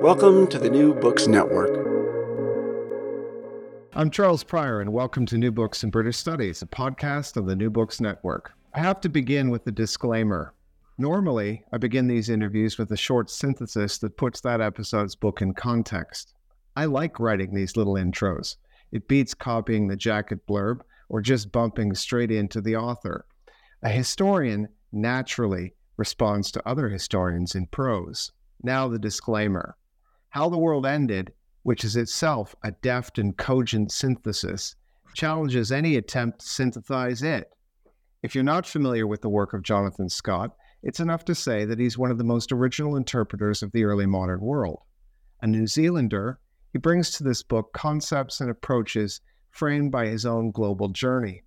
Welcome to the New Books Network. I'm Charles Prior, and welcome to New Books in British Studies, a podcast of the New Books Network. I have to begin with a disclaimer. Normally, I begin these interviews with a short synthesis that puts that episode's book in context. I like writing these little intros. It beats copying the jacket blurb or just bumping straight into the author. A historian naturally responds to other historians in prose. Now, the disclaimer. How the World Ended, which is itself a deft and cogent synthesis, challenges any attempt to synthesize it. If you're not familiar with the work of Jonathan Scott, it's enough to say that he's one of the most original interpreters of the early modern world. A New Zealander, he brings to this book concepts and approaches framed by his own global journey.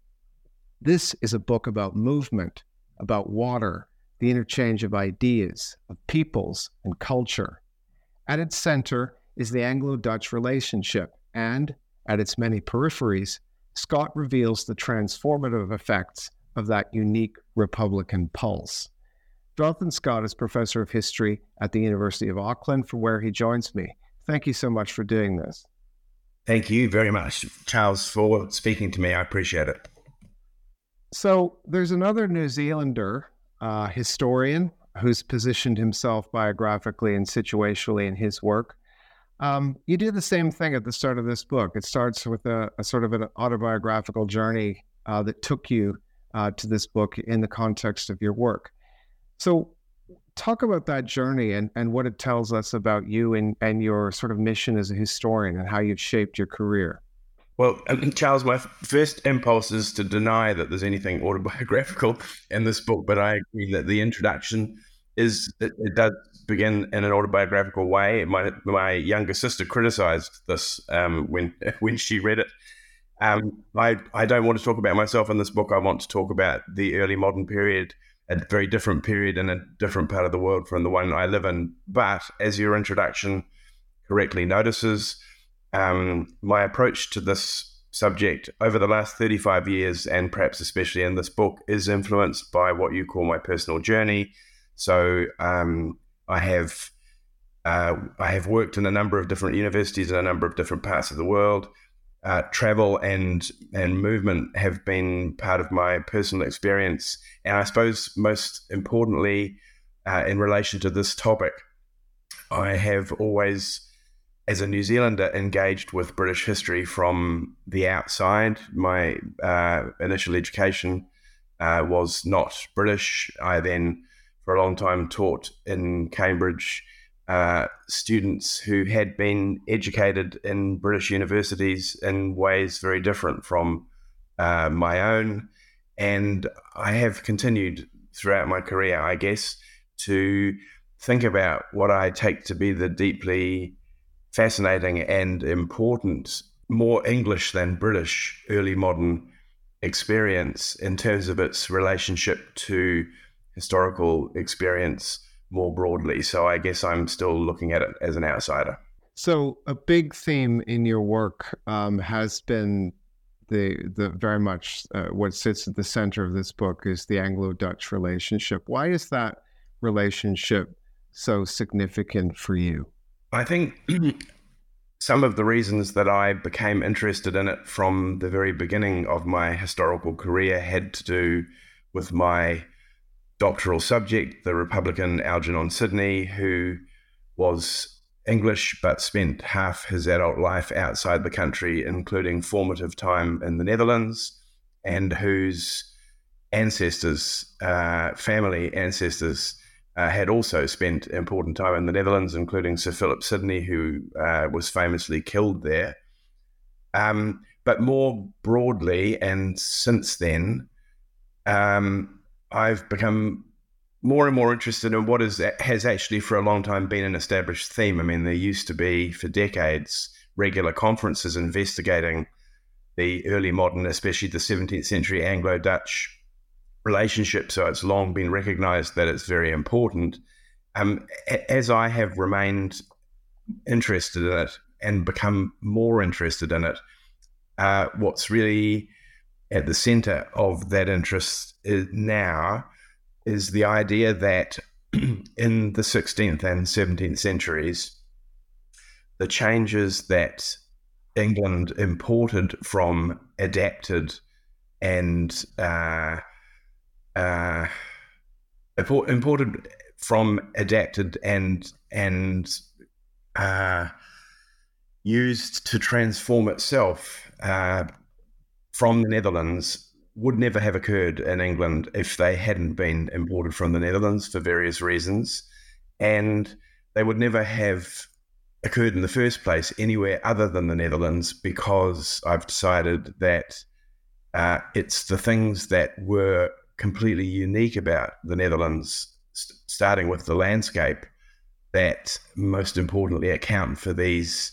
This is a book about movement, about water, the interchange of ideas, of peoples, and culture. At its center is the Anglo Dutch relationship, and at its many peripheries, Scott reveals the transformative effects of that unique Republican pulse. Jonathan Scott is professor of history at the University of Auckland, from where he joins me. Thank you so much for doing this. Thank you very much, Charles, for speaking to me. I appreciate it. So, there's another New Zealander uh, historian who's positioned himself biographically and situationally in his work. Um, you do the same thing at the start of this book. It starts with a, a sort of an autobiographical journey uh, that took you uh, to this book in the context of your work. So, talk about that journey and, and what it tells us about you and, and your sort of mission as a historian and how you've shaped your career. Well, um, Charles, my first impulse is to deny that there's anything autobiographical in this book, but I agree that the introduction is it, it does begin in an autobiographical way. My my younger sister criticized this um, when when she read it. Um, I I don't want to talk about myself in this book. I want to talk about the early modern period, a very different period in a different part of the world from the one I live in. But as your introduction correctly notices um, my approach to this subject over the last 35 years, and perhaps especially in this book, is influenced by what you call my personal journey. So um, I have uh, I have worked in a number of different universities in a number of different parts of the world. Uh, travel and and movement have been part of my personal experience, and I suppose most importantly, uh, in relation to this topic, I have always as a New Zealander, engaged with British history from the outside. My uh, initial education uh, was not British. I then, for a long time, taught in Cambridge uh, students who had been educated in British universities in ways very different from uh, my own. And I have continued throughout my career, I guess, to think about what I take to be the deeply fascinating and important, more English than British early modern experience in terms of its relationship to historical experience more broadly. So I guess I'm still looking at it as an outsider. So a big theme in your work um, has been the the very much uh, what sits at the center of this book is the Anglo-Dutch relationship. Why is that relationship so significant for you? I think some of the reasons that I became interested in it from the very beginning of my historical career had to do with my doctoral subject, the Republican Algernon Sidney, who was English, but spent half his adult life outside the country, including formative time in the Netherlands, and whose ancestors, uh, family ancestors, uh, had also spent important time in the Netherlands, including Sir Philip Sidney, who uh, was famously killed there. Um, but more broadly, and since then, um, I've become more and more interested in what is has actually for a long time been an established theme. I mean, there used to be for decades regular conferences investigating the early modern, especially the 17th century Anglo-Dutch relationship. So it's long been recognized that it's very important. Um, as I have remained interested in it and become more interested in it, uh, what's really at the center of that interest is now is the idea that in the 16th and 17th centuries, the changes that England imported from adapted and uh, uh, imported from adapted and and uh, used to transform itself uh, from the Netherlands would never have occurred in England if they hadn't been imported from the Netherlands for various reasons, and they would never have occurred in the first place anywhere other than the Netherlands because I've decided that uh, it's the things that were completely unique about the Netherlands, st- starting with the landscape, that most importantly account for these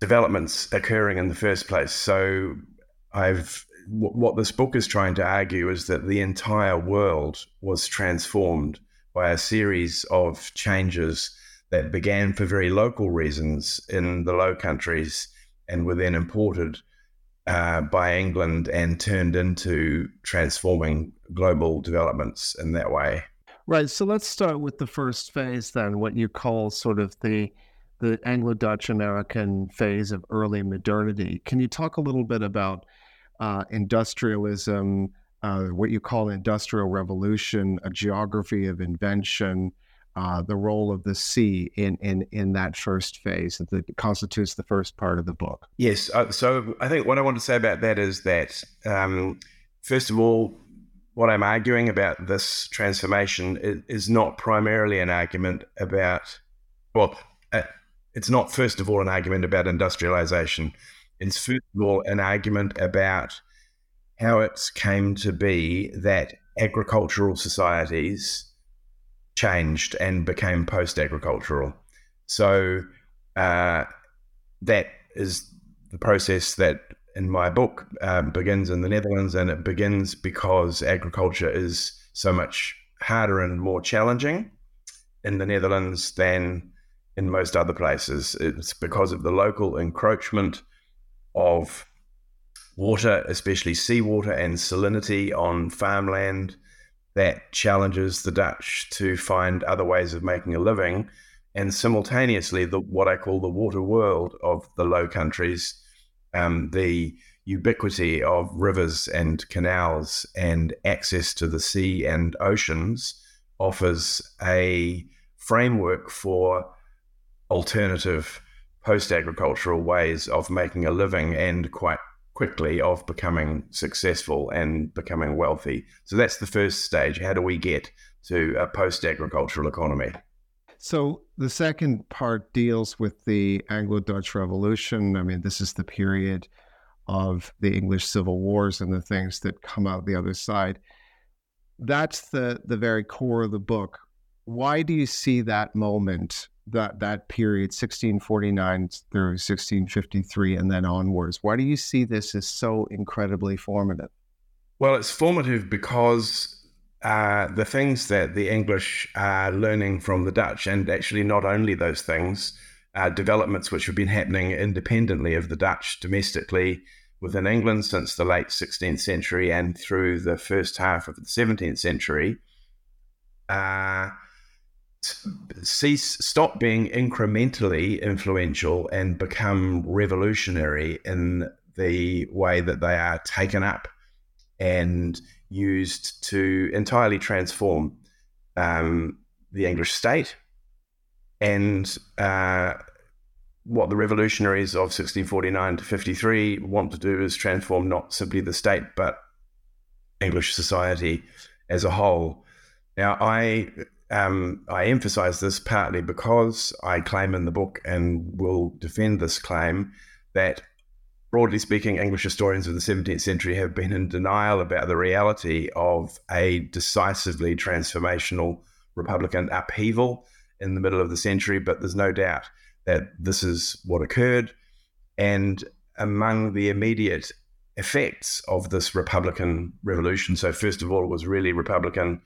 developments occurring in the first place. So I've what this book is trying to argue is that the entire world was transformed by a series of changes that began for very local reasons in the Low Countries and were then imported uh, by England and turned into transforming global developments in that way. Right. So let's start with the first phase then, what you call sort of the the Anglo-Dutch American phase of early modernity. Can you talk a little bit about uh, industrialism, uh, what you call industrial revolution, a geography of invention, uh, the role of the sea in, in, in that first phase that constitutes the first part of the book. Yes. Uh, so I think what I want to say about that is that, um, first of all, what I'm arguing about this transformation is, is not primarily an argument about, well, uh, it's not first of all an argument about industrialization It's, first of all an argument about how it came to be that agricultural societies changed and became post agricultural. So uh, that is the process that in my book um, begins in the Netherlands, and it begins because agriculture is so much harder and more challenging in the Netherlands than in most other places. It's because of the local encroachment of water, especially seawater and salinity on farmland that challenges the Dutch to find other ways of making a living. And simultaneously, the what I call the water world of the Low Countries, um, the ubiquity of rivers and canals and access to the sea and oceans offers a framework for alternative post agricultural ways of making a living and quite quickly of becoming successful and becoming wealthy. So that's the first stage. How do we get to a post agricultural economy? So the second part deals with the Anglo Dutch Revolution. I mean, this is the period of the English Civil Wars and the things that come out the other side. That's the the very core of the book. Why do you see that moment that that period 1649 through 1653 and then onwards why do you see this as so incredibly formative? Well it's formative because uh, the things that the english are learning from the dutch and actually not only those things uh, developments which have been happening independently of the dutch domestically within england since the late 16th century and through the first half of the 17th century uh, cease stop being incrementally influential and become revolutionary in the way that they are taken up and used to entirely transform um, the English state and uh, what the revolutionaries of 1649 to 53 want to do is transform not simply the state, but English society as a whole. Now, I um, I emphasize this partly because I claim in the book and will defend this claim that, broadly speaking, English historians of the 17th century have been in denial about the reality of a decisively transformational Republican upheaval in the middle of the century. But there's no doubt that this is what occurred. And among the immediate effects of this Republican revolution, so first of all, it was really Republican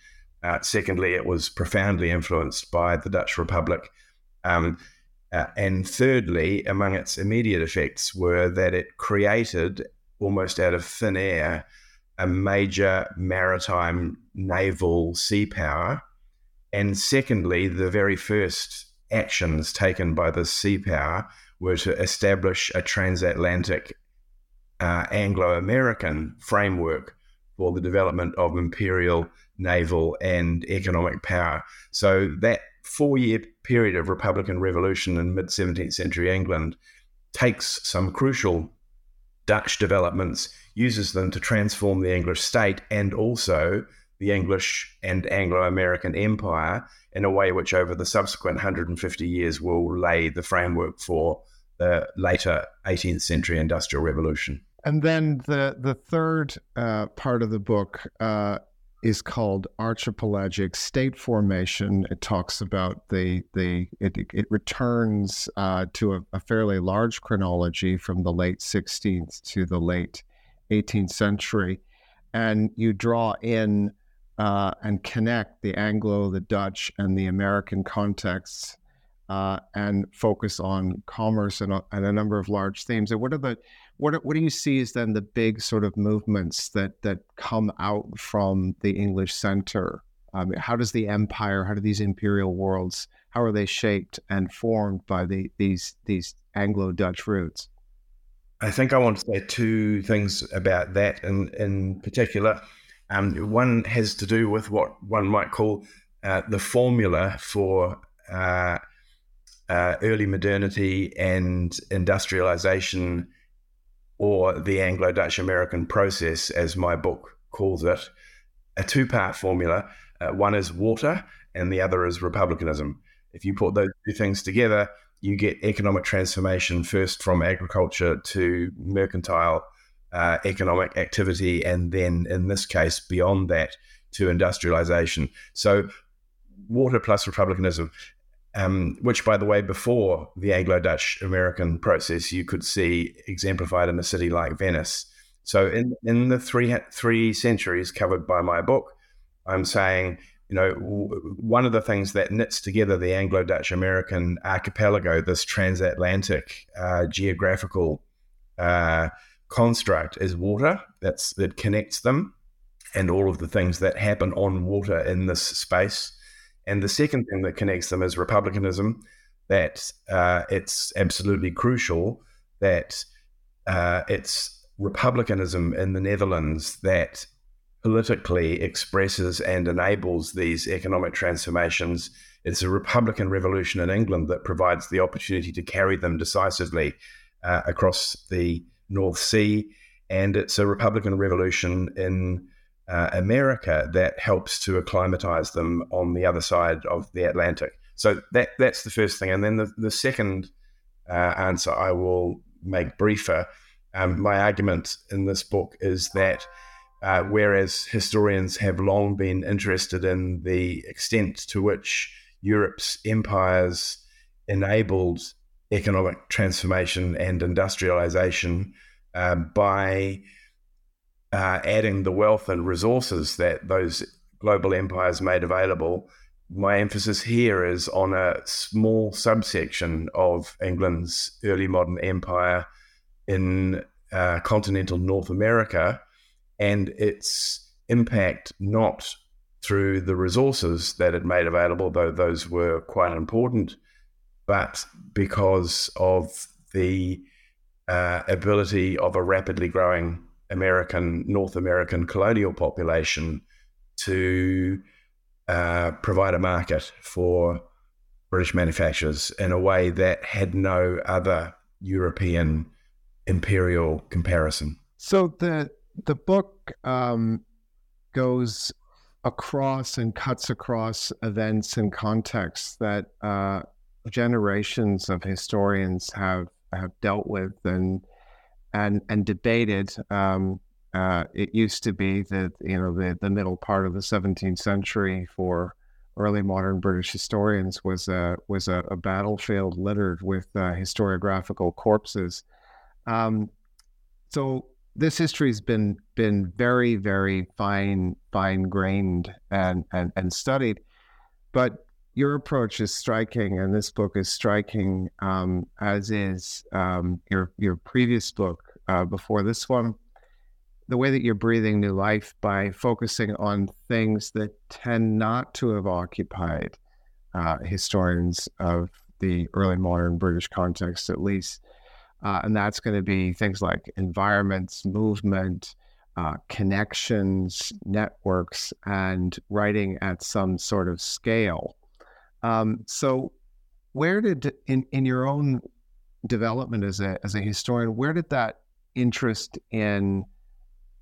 uh, secondly, it was profoundly influenced by the Dutch Republic. Um, uh, and thirdly, among its immediate effects were that it created, almost out of thin air, a major maritime naval sea power. And secondly, the very first actions taken by this sea power were to establish a transatlantic uh, Anglo American framework for the development of imperial naval, and economic power. So that four year period of Republican revolution in mid 17th century England takes some crucial Dutch developments, uses them to transform the English state and also the English and Anglo American empire in a way which, over the subsequent 150 years, will lay the framework for the later 18th century industrial revolution. And then the the third uh, part of the book uh, is called archipelagic state formation. It talks about the the it, it returns uh, to a, a, fairly large chronology from the late 16th to the late 18th century, and you draw in uh, and connect the Anglo, the Dutch, and the American contexts. Uh, and focus on commerce and and a number of large themes. And what are the what what do you see as then the big sort of movements that that come out from the English center? Um, how does the empire, how do these imperial worlds, how are they shaped and formed by the, these these Anglo-Dutch roots? I think I want to say two things about that in in particular. Um, one has to do with what one might call uh, the formula for uh, uh, early modernity and industrialization or the Anglo Dutch American process, as my book calls it, a two part formula. Uh, one is water, and the other is republicanism. If you put those two things together, you get economic transformation first from agriculture to mercantile uh, economic activity, and then in this case, beyond that, to industrialization. So, water plus republicanism um, which, by the way, before the Anglo Dutch American process, you could see exemplified in a city like Venice. So, in, in the three, three centuries covered by my book, I'm saying, you know, one of the things that knits together the Anglo Dutch American archipelago, this transatlantic uh, geographical uh, construct, is water. That's that connects them, and all of the things that happen on water in this space. And the second thing that connects them is republicanism, that uh, it's absolutely crucial that uh, it's republicanism in the Netherlands that politically expresses and enables these economic transformations. It's a Republican revolution in England that provides the opportunity to carry them decisively uh, across the North Sea. And it's a Republican revolution in uh, America that helps to acclimatize them on the other side of the Atlantic. So that that's the first thing, and then the the second uh, answer I will make briefer. Um, my argument in this book is that uh, whereas historians have long been interested in the extent to which Europe's empires enabled economic transformation and industrialization uh, by uh, adding the wealth and resources that those global empires made available, my emphasis here is on a small subsection of England's early modern empire in uh, continental North America and its impact not through the resources that it made available, though those were quite important, but because of the uh, ability of a rapidly growing American, North American colonial population to uh, provide a market for British manufacturers in a way that had no other European imperial comparison. So the the book um, goes across and cuts across events and contexts that uh, generations of historians have have dealt with and and and debated. Um, uh, it used to be that you know the the middle part of the 17th century for early modern British historians was a was a, a battlefield littered with uh, historiographical corpses. Um, so this history has been been very very fine fine grained and, and and studied, but your approach is striking, and this book is striking, um, as is um, your your previous book uh, before this one. The way that you're breathing new life by focusing on things that tend not to have occupied uh, historians of the early modern British context, at least. Uh, and that's going to be things like environments, movement, uh, connections, networks, and writing at some sort of scale. Um, so, where did in in your own development as a as a historian, where did that interest in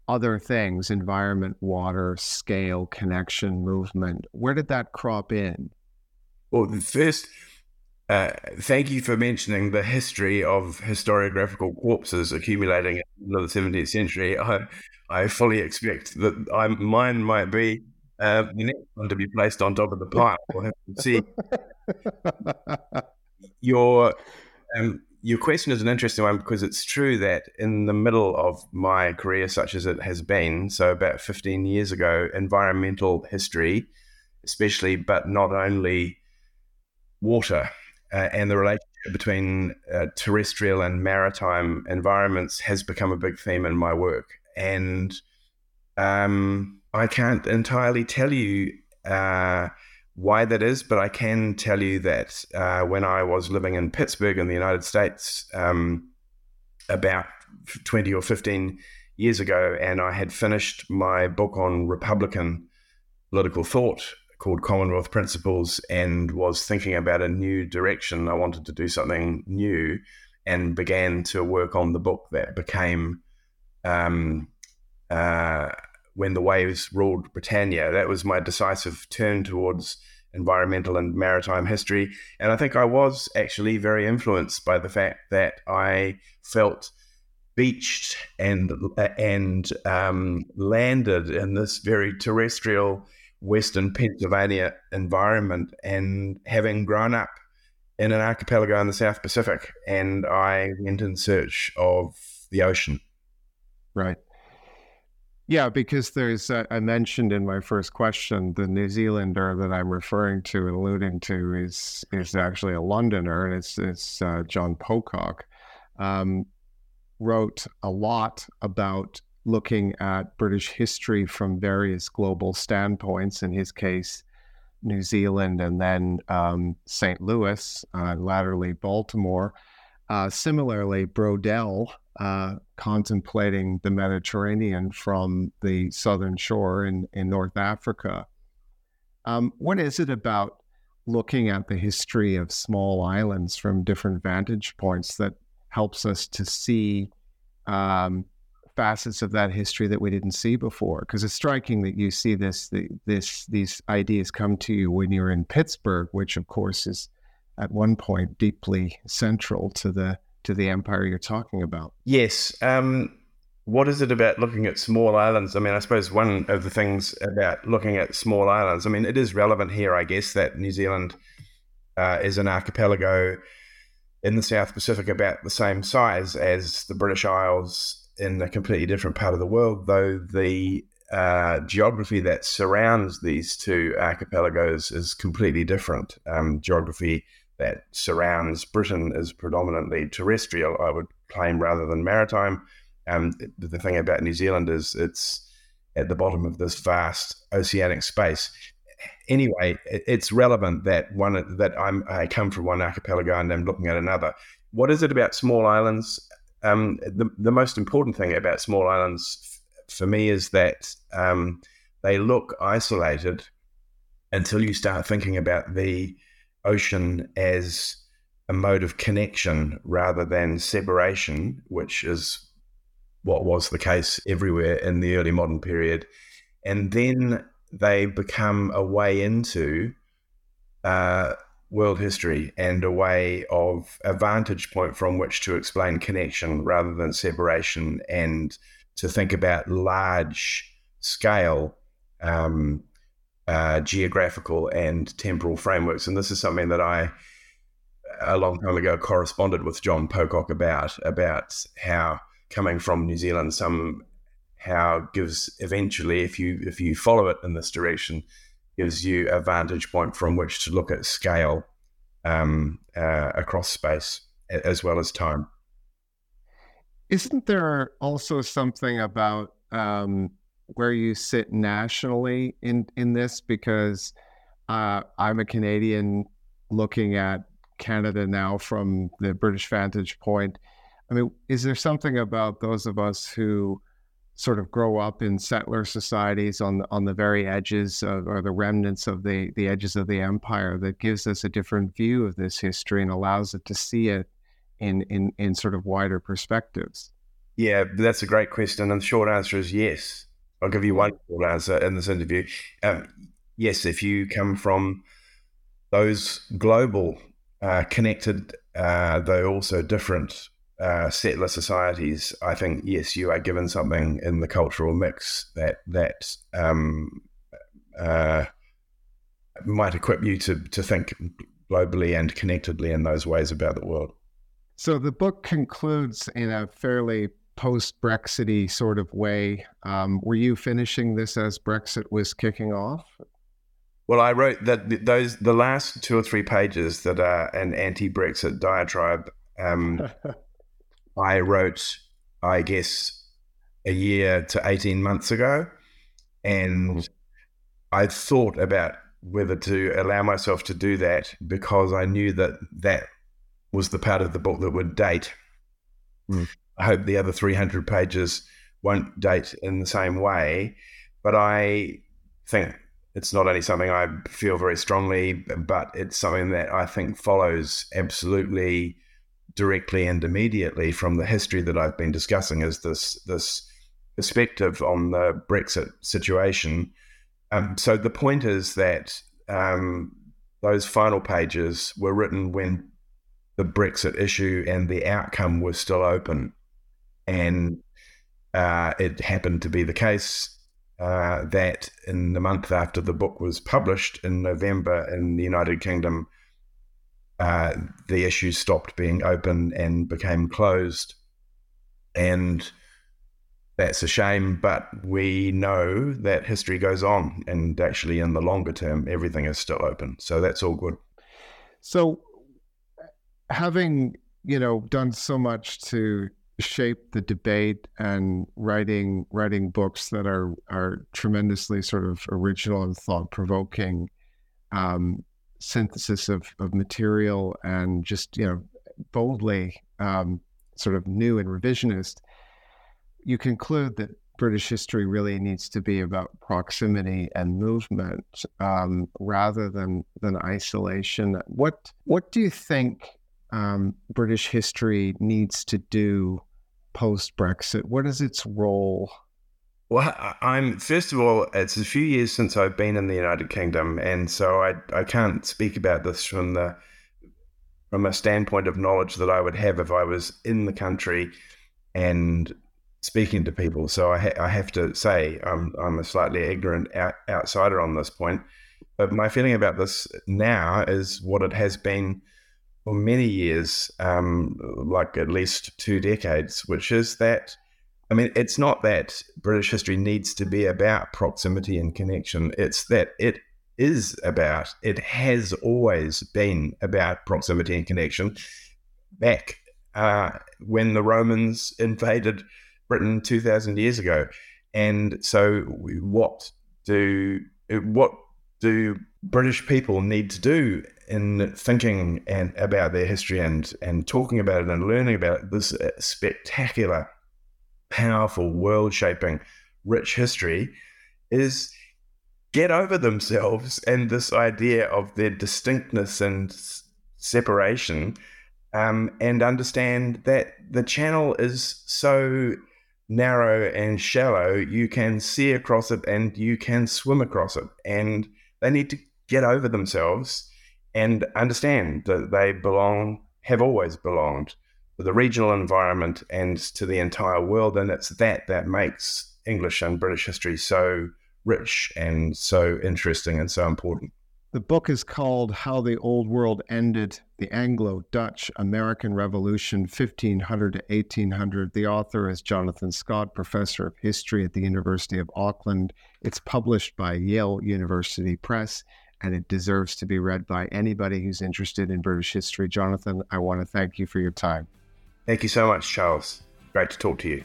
other things, environment, water, scale, connection, movement, where did that crop in? Well, the first, uh, thank you for mentioning the history of historiographical corpses accumulating in the 17th century. I, I fully expect that I, mine might be uh, the next one to be placed on top of the pile. We'll have to see. your um, your question is an interesting one because it's true that in the middle of my career, such as it has been, so about 15 years ago, environmental history, especially, but not only water uh, and the relationship between uh, terrestrial and maritime environments has become a big theme in my work. And um, I can't entirely tell you uh, why that is, but I can tell you that uh, when I was living in Pittsburgh in the United States um, about 20 or 15 years ago, and I had finished my book on Republican political thought called Commonwealth Principles and was thinking about a new direction. I wanted to do something new and began to work on the book that became um, uh, when the waves ruled Britannia. That was my decisive turn towards environmental and maritime history. And I think I was actually very influenced by the fact that I felt beached and and um, landed in this very terrestrial Western Pennsylvania environment, and having grown up in an archipelago in the South Pacific, and I went in search of the ocean. Right. Yeah, because there's, uh, I mentioned in my first question, the New Zealander that I'm referring to and alluding to is is actually a Londoner, and it's it's uh, John Pocock. Um, wrote a lot about looking at British history from various global standpoints. In his case, New Zealand, and then um, St. Louis, uh, latterly Baltimore. Uh, similarly, Braudel uh, contemplating the Mediterranean from the southern shore in, in North Africa. Um, what is it about looking at the history of small islands from different vantage points that helps us to see um, facets of that history that we didn't see before? Because it's striking that you see this, the, this, these ideas come to you when you're in Pittsburgh, which of course is at one point deeply central to the to the empire you're talking about. Yes. Um, what is it about looking at small islands? I mean, I suppose one of the things about looking at small islands, I mean, it is relevant here, I guess, that New Zealand uh, is an archipelago in the South Pacific about the same size as the British Isles in a completely different part of the world, though the uh, geography that surrounds these two archipelagos is completely different. Um, geography that surrounds Britain is predominantly terrestrial, I would claim, rather than maritime. Um, the thing about New Zealand is it's at the bottom of this vast oceanic space. Anyway, it's relevant that one that I'm I come from one archipelago and I'm looking at another. What is it about small islands? Um, the the most important thing about small islands f- for me is that um, they look isolated until you start thinking about the ocean as a mode of connection rather than separation, which is what was the case everywhere in the early modern period. And then they become a way into uh, world history and a way of a vantage point from which to explain connection rather than separation and to think about large scale um, uh, geographical and temporal frameworks. And this is something that I, a long time ago, corresponded with John Pocock about, about how coming from New Zealand somehow gives eventually, if you if you follow it in this direction, gives you a vantage point from which to look at scale um, uh, across space as well as time. Isn't there also something about um, where you sit nationally in in this? Because uh, I'm a Canadian looking at Canada now from the British vantage point. I mean, is there something about those of us who sort of grow up in settler societies on the, on the very edges of, or the remnants of the, the edges of the empire that gives us a different view of this history and allows it to see it in, in, in sort of wider perspectives? Yeah, that's a great question. And the short answer is yes. I'll give you one short answer in this interview. Um, yes, if you come from those global, uh, connected, uh, though also different uh, settler societies, I think yes, you are given something in the cultural mix that that um, uh, might equip you to to think globally and connectedly in those ways about the world. So the book concludes in a fairly post Brexity sort of way. Um, were you finishing this as Brexit was kicking off? Well, I wrote that those the last two or three pages that are an anti-Brexit diatribe. Um, I wrote, I guess, a year to 18 months ago. And I thought about whether to allow myself to do that because I knew that that was the part of the book that would date. Mm. I hope the other 300 pages won't date in the same way. But I think it's not only something I feel very strongly, but it's something that I think follows absolutely directly and immediately from the history that I've been discussing is this this perspective on the Brexit situation. Um, so the point is that um, those final pages were written when the Brexit issue and the outcome was still open, and uh, it happened to be the case uh, that in the month after the book was published in November in the United Kingdom, uh, the issue stopped being open and became closed. And that's a shame, but we know that history goes on. And actually, in the longer term, everything is still open. So that's all good. So, having you know done so much to shape the debate and writing writing books that are are tremendously sort of original and thought provoking um, synthesis of, of material and just you know boldly um, sort of new and revisionist, you conclude that British history really needs to be about proximity and movement um, rather than than isolation. What what do you think um, British history needs to do post Brexit? What is its role? Well, I'm first of all, it's a few years since I've been in the United Kingdom, and so I I can't speak about this from the from a standpoint of knowledge that I would have if I was in the country and speaking to people. So I, ha- I have to say I'm I'm a slightly ignorant out- outsider on this point, but my feeling about this now is what it has been for many years, um, like at least two decades, which is that I mean, it's not that British history needs to be about proximity and connection. It's that it is about, it has always been about proximity and connection. Back uh, when the Romans invaded Britain 2,000 years ago. And so, what do what do British people need to do in thinking and about their history and and talking about it and learning about it? This spectacular powerful, world shaping, rich history is get over themselves and this idea of their distinctness and separation um, and understand that the channel is so narrow and shallow, you can see across it and you can swim across it. And they need to get over themselves and understand that they belong, have always belonged to the regional environment and to the entire world. And it's that that makes English and British history so rich and so interesting and so important. The book is called How the Old World Ended The Anglo Dutch American Revolution, 1500 to 1800. The author is Jonathan Scott, professor of history at the University of Auckland. It's published by Yale University Press, and it deserves to be read by anybody who's interested in British history. Jonathan, I want to thank you for your time. Thank you so much, Charles. Great to talk to you.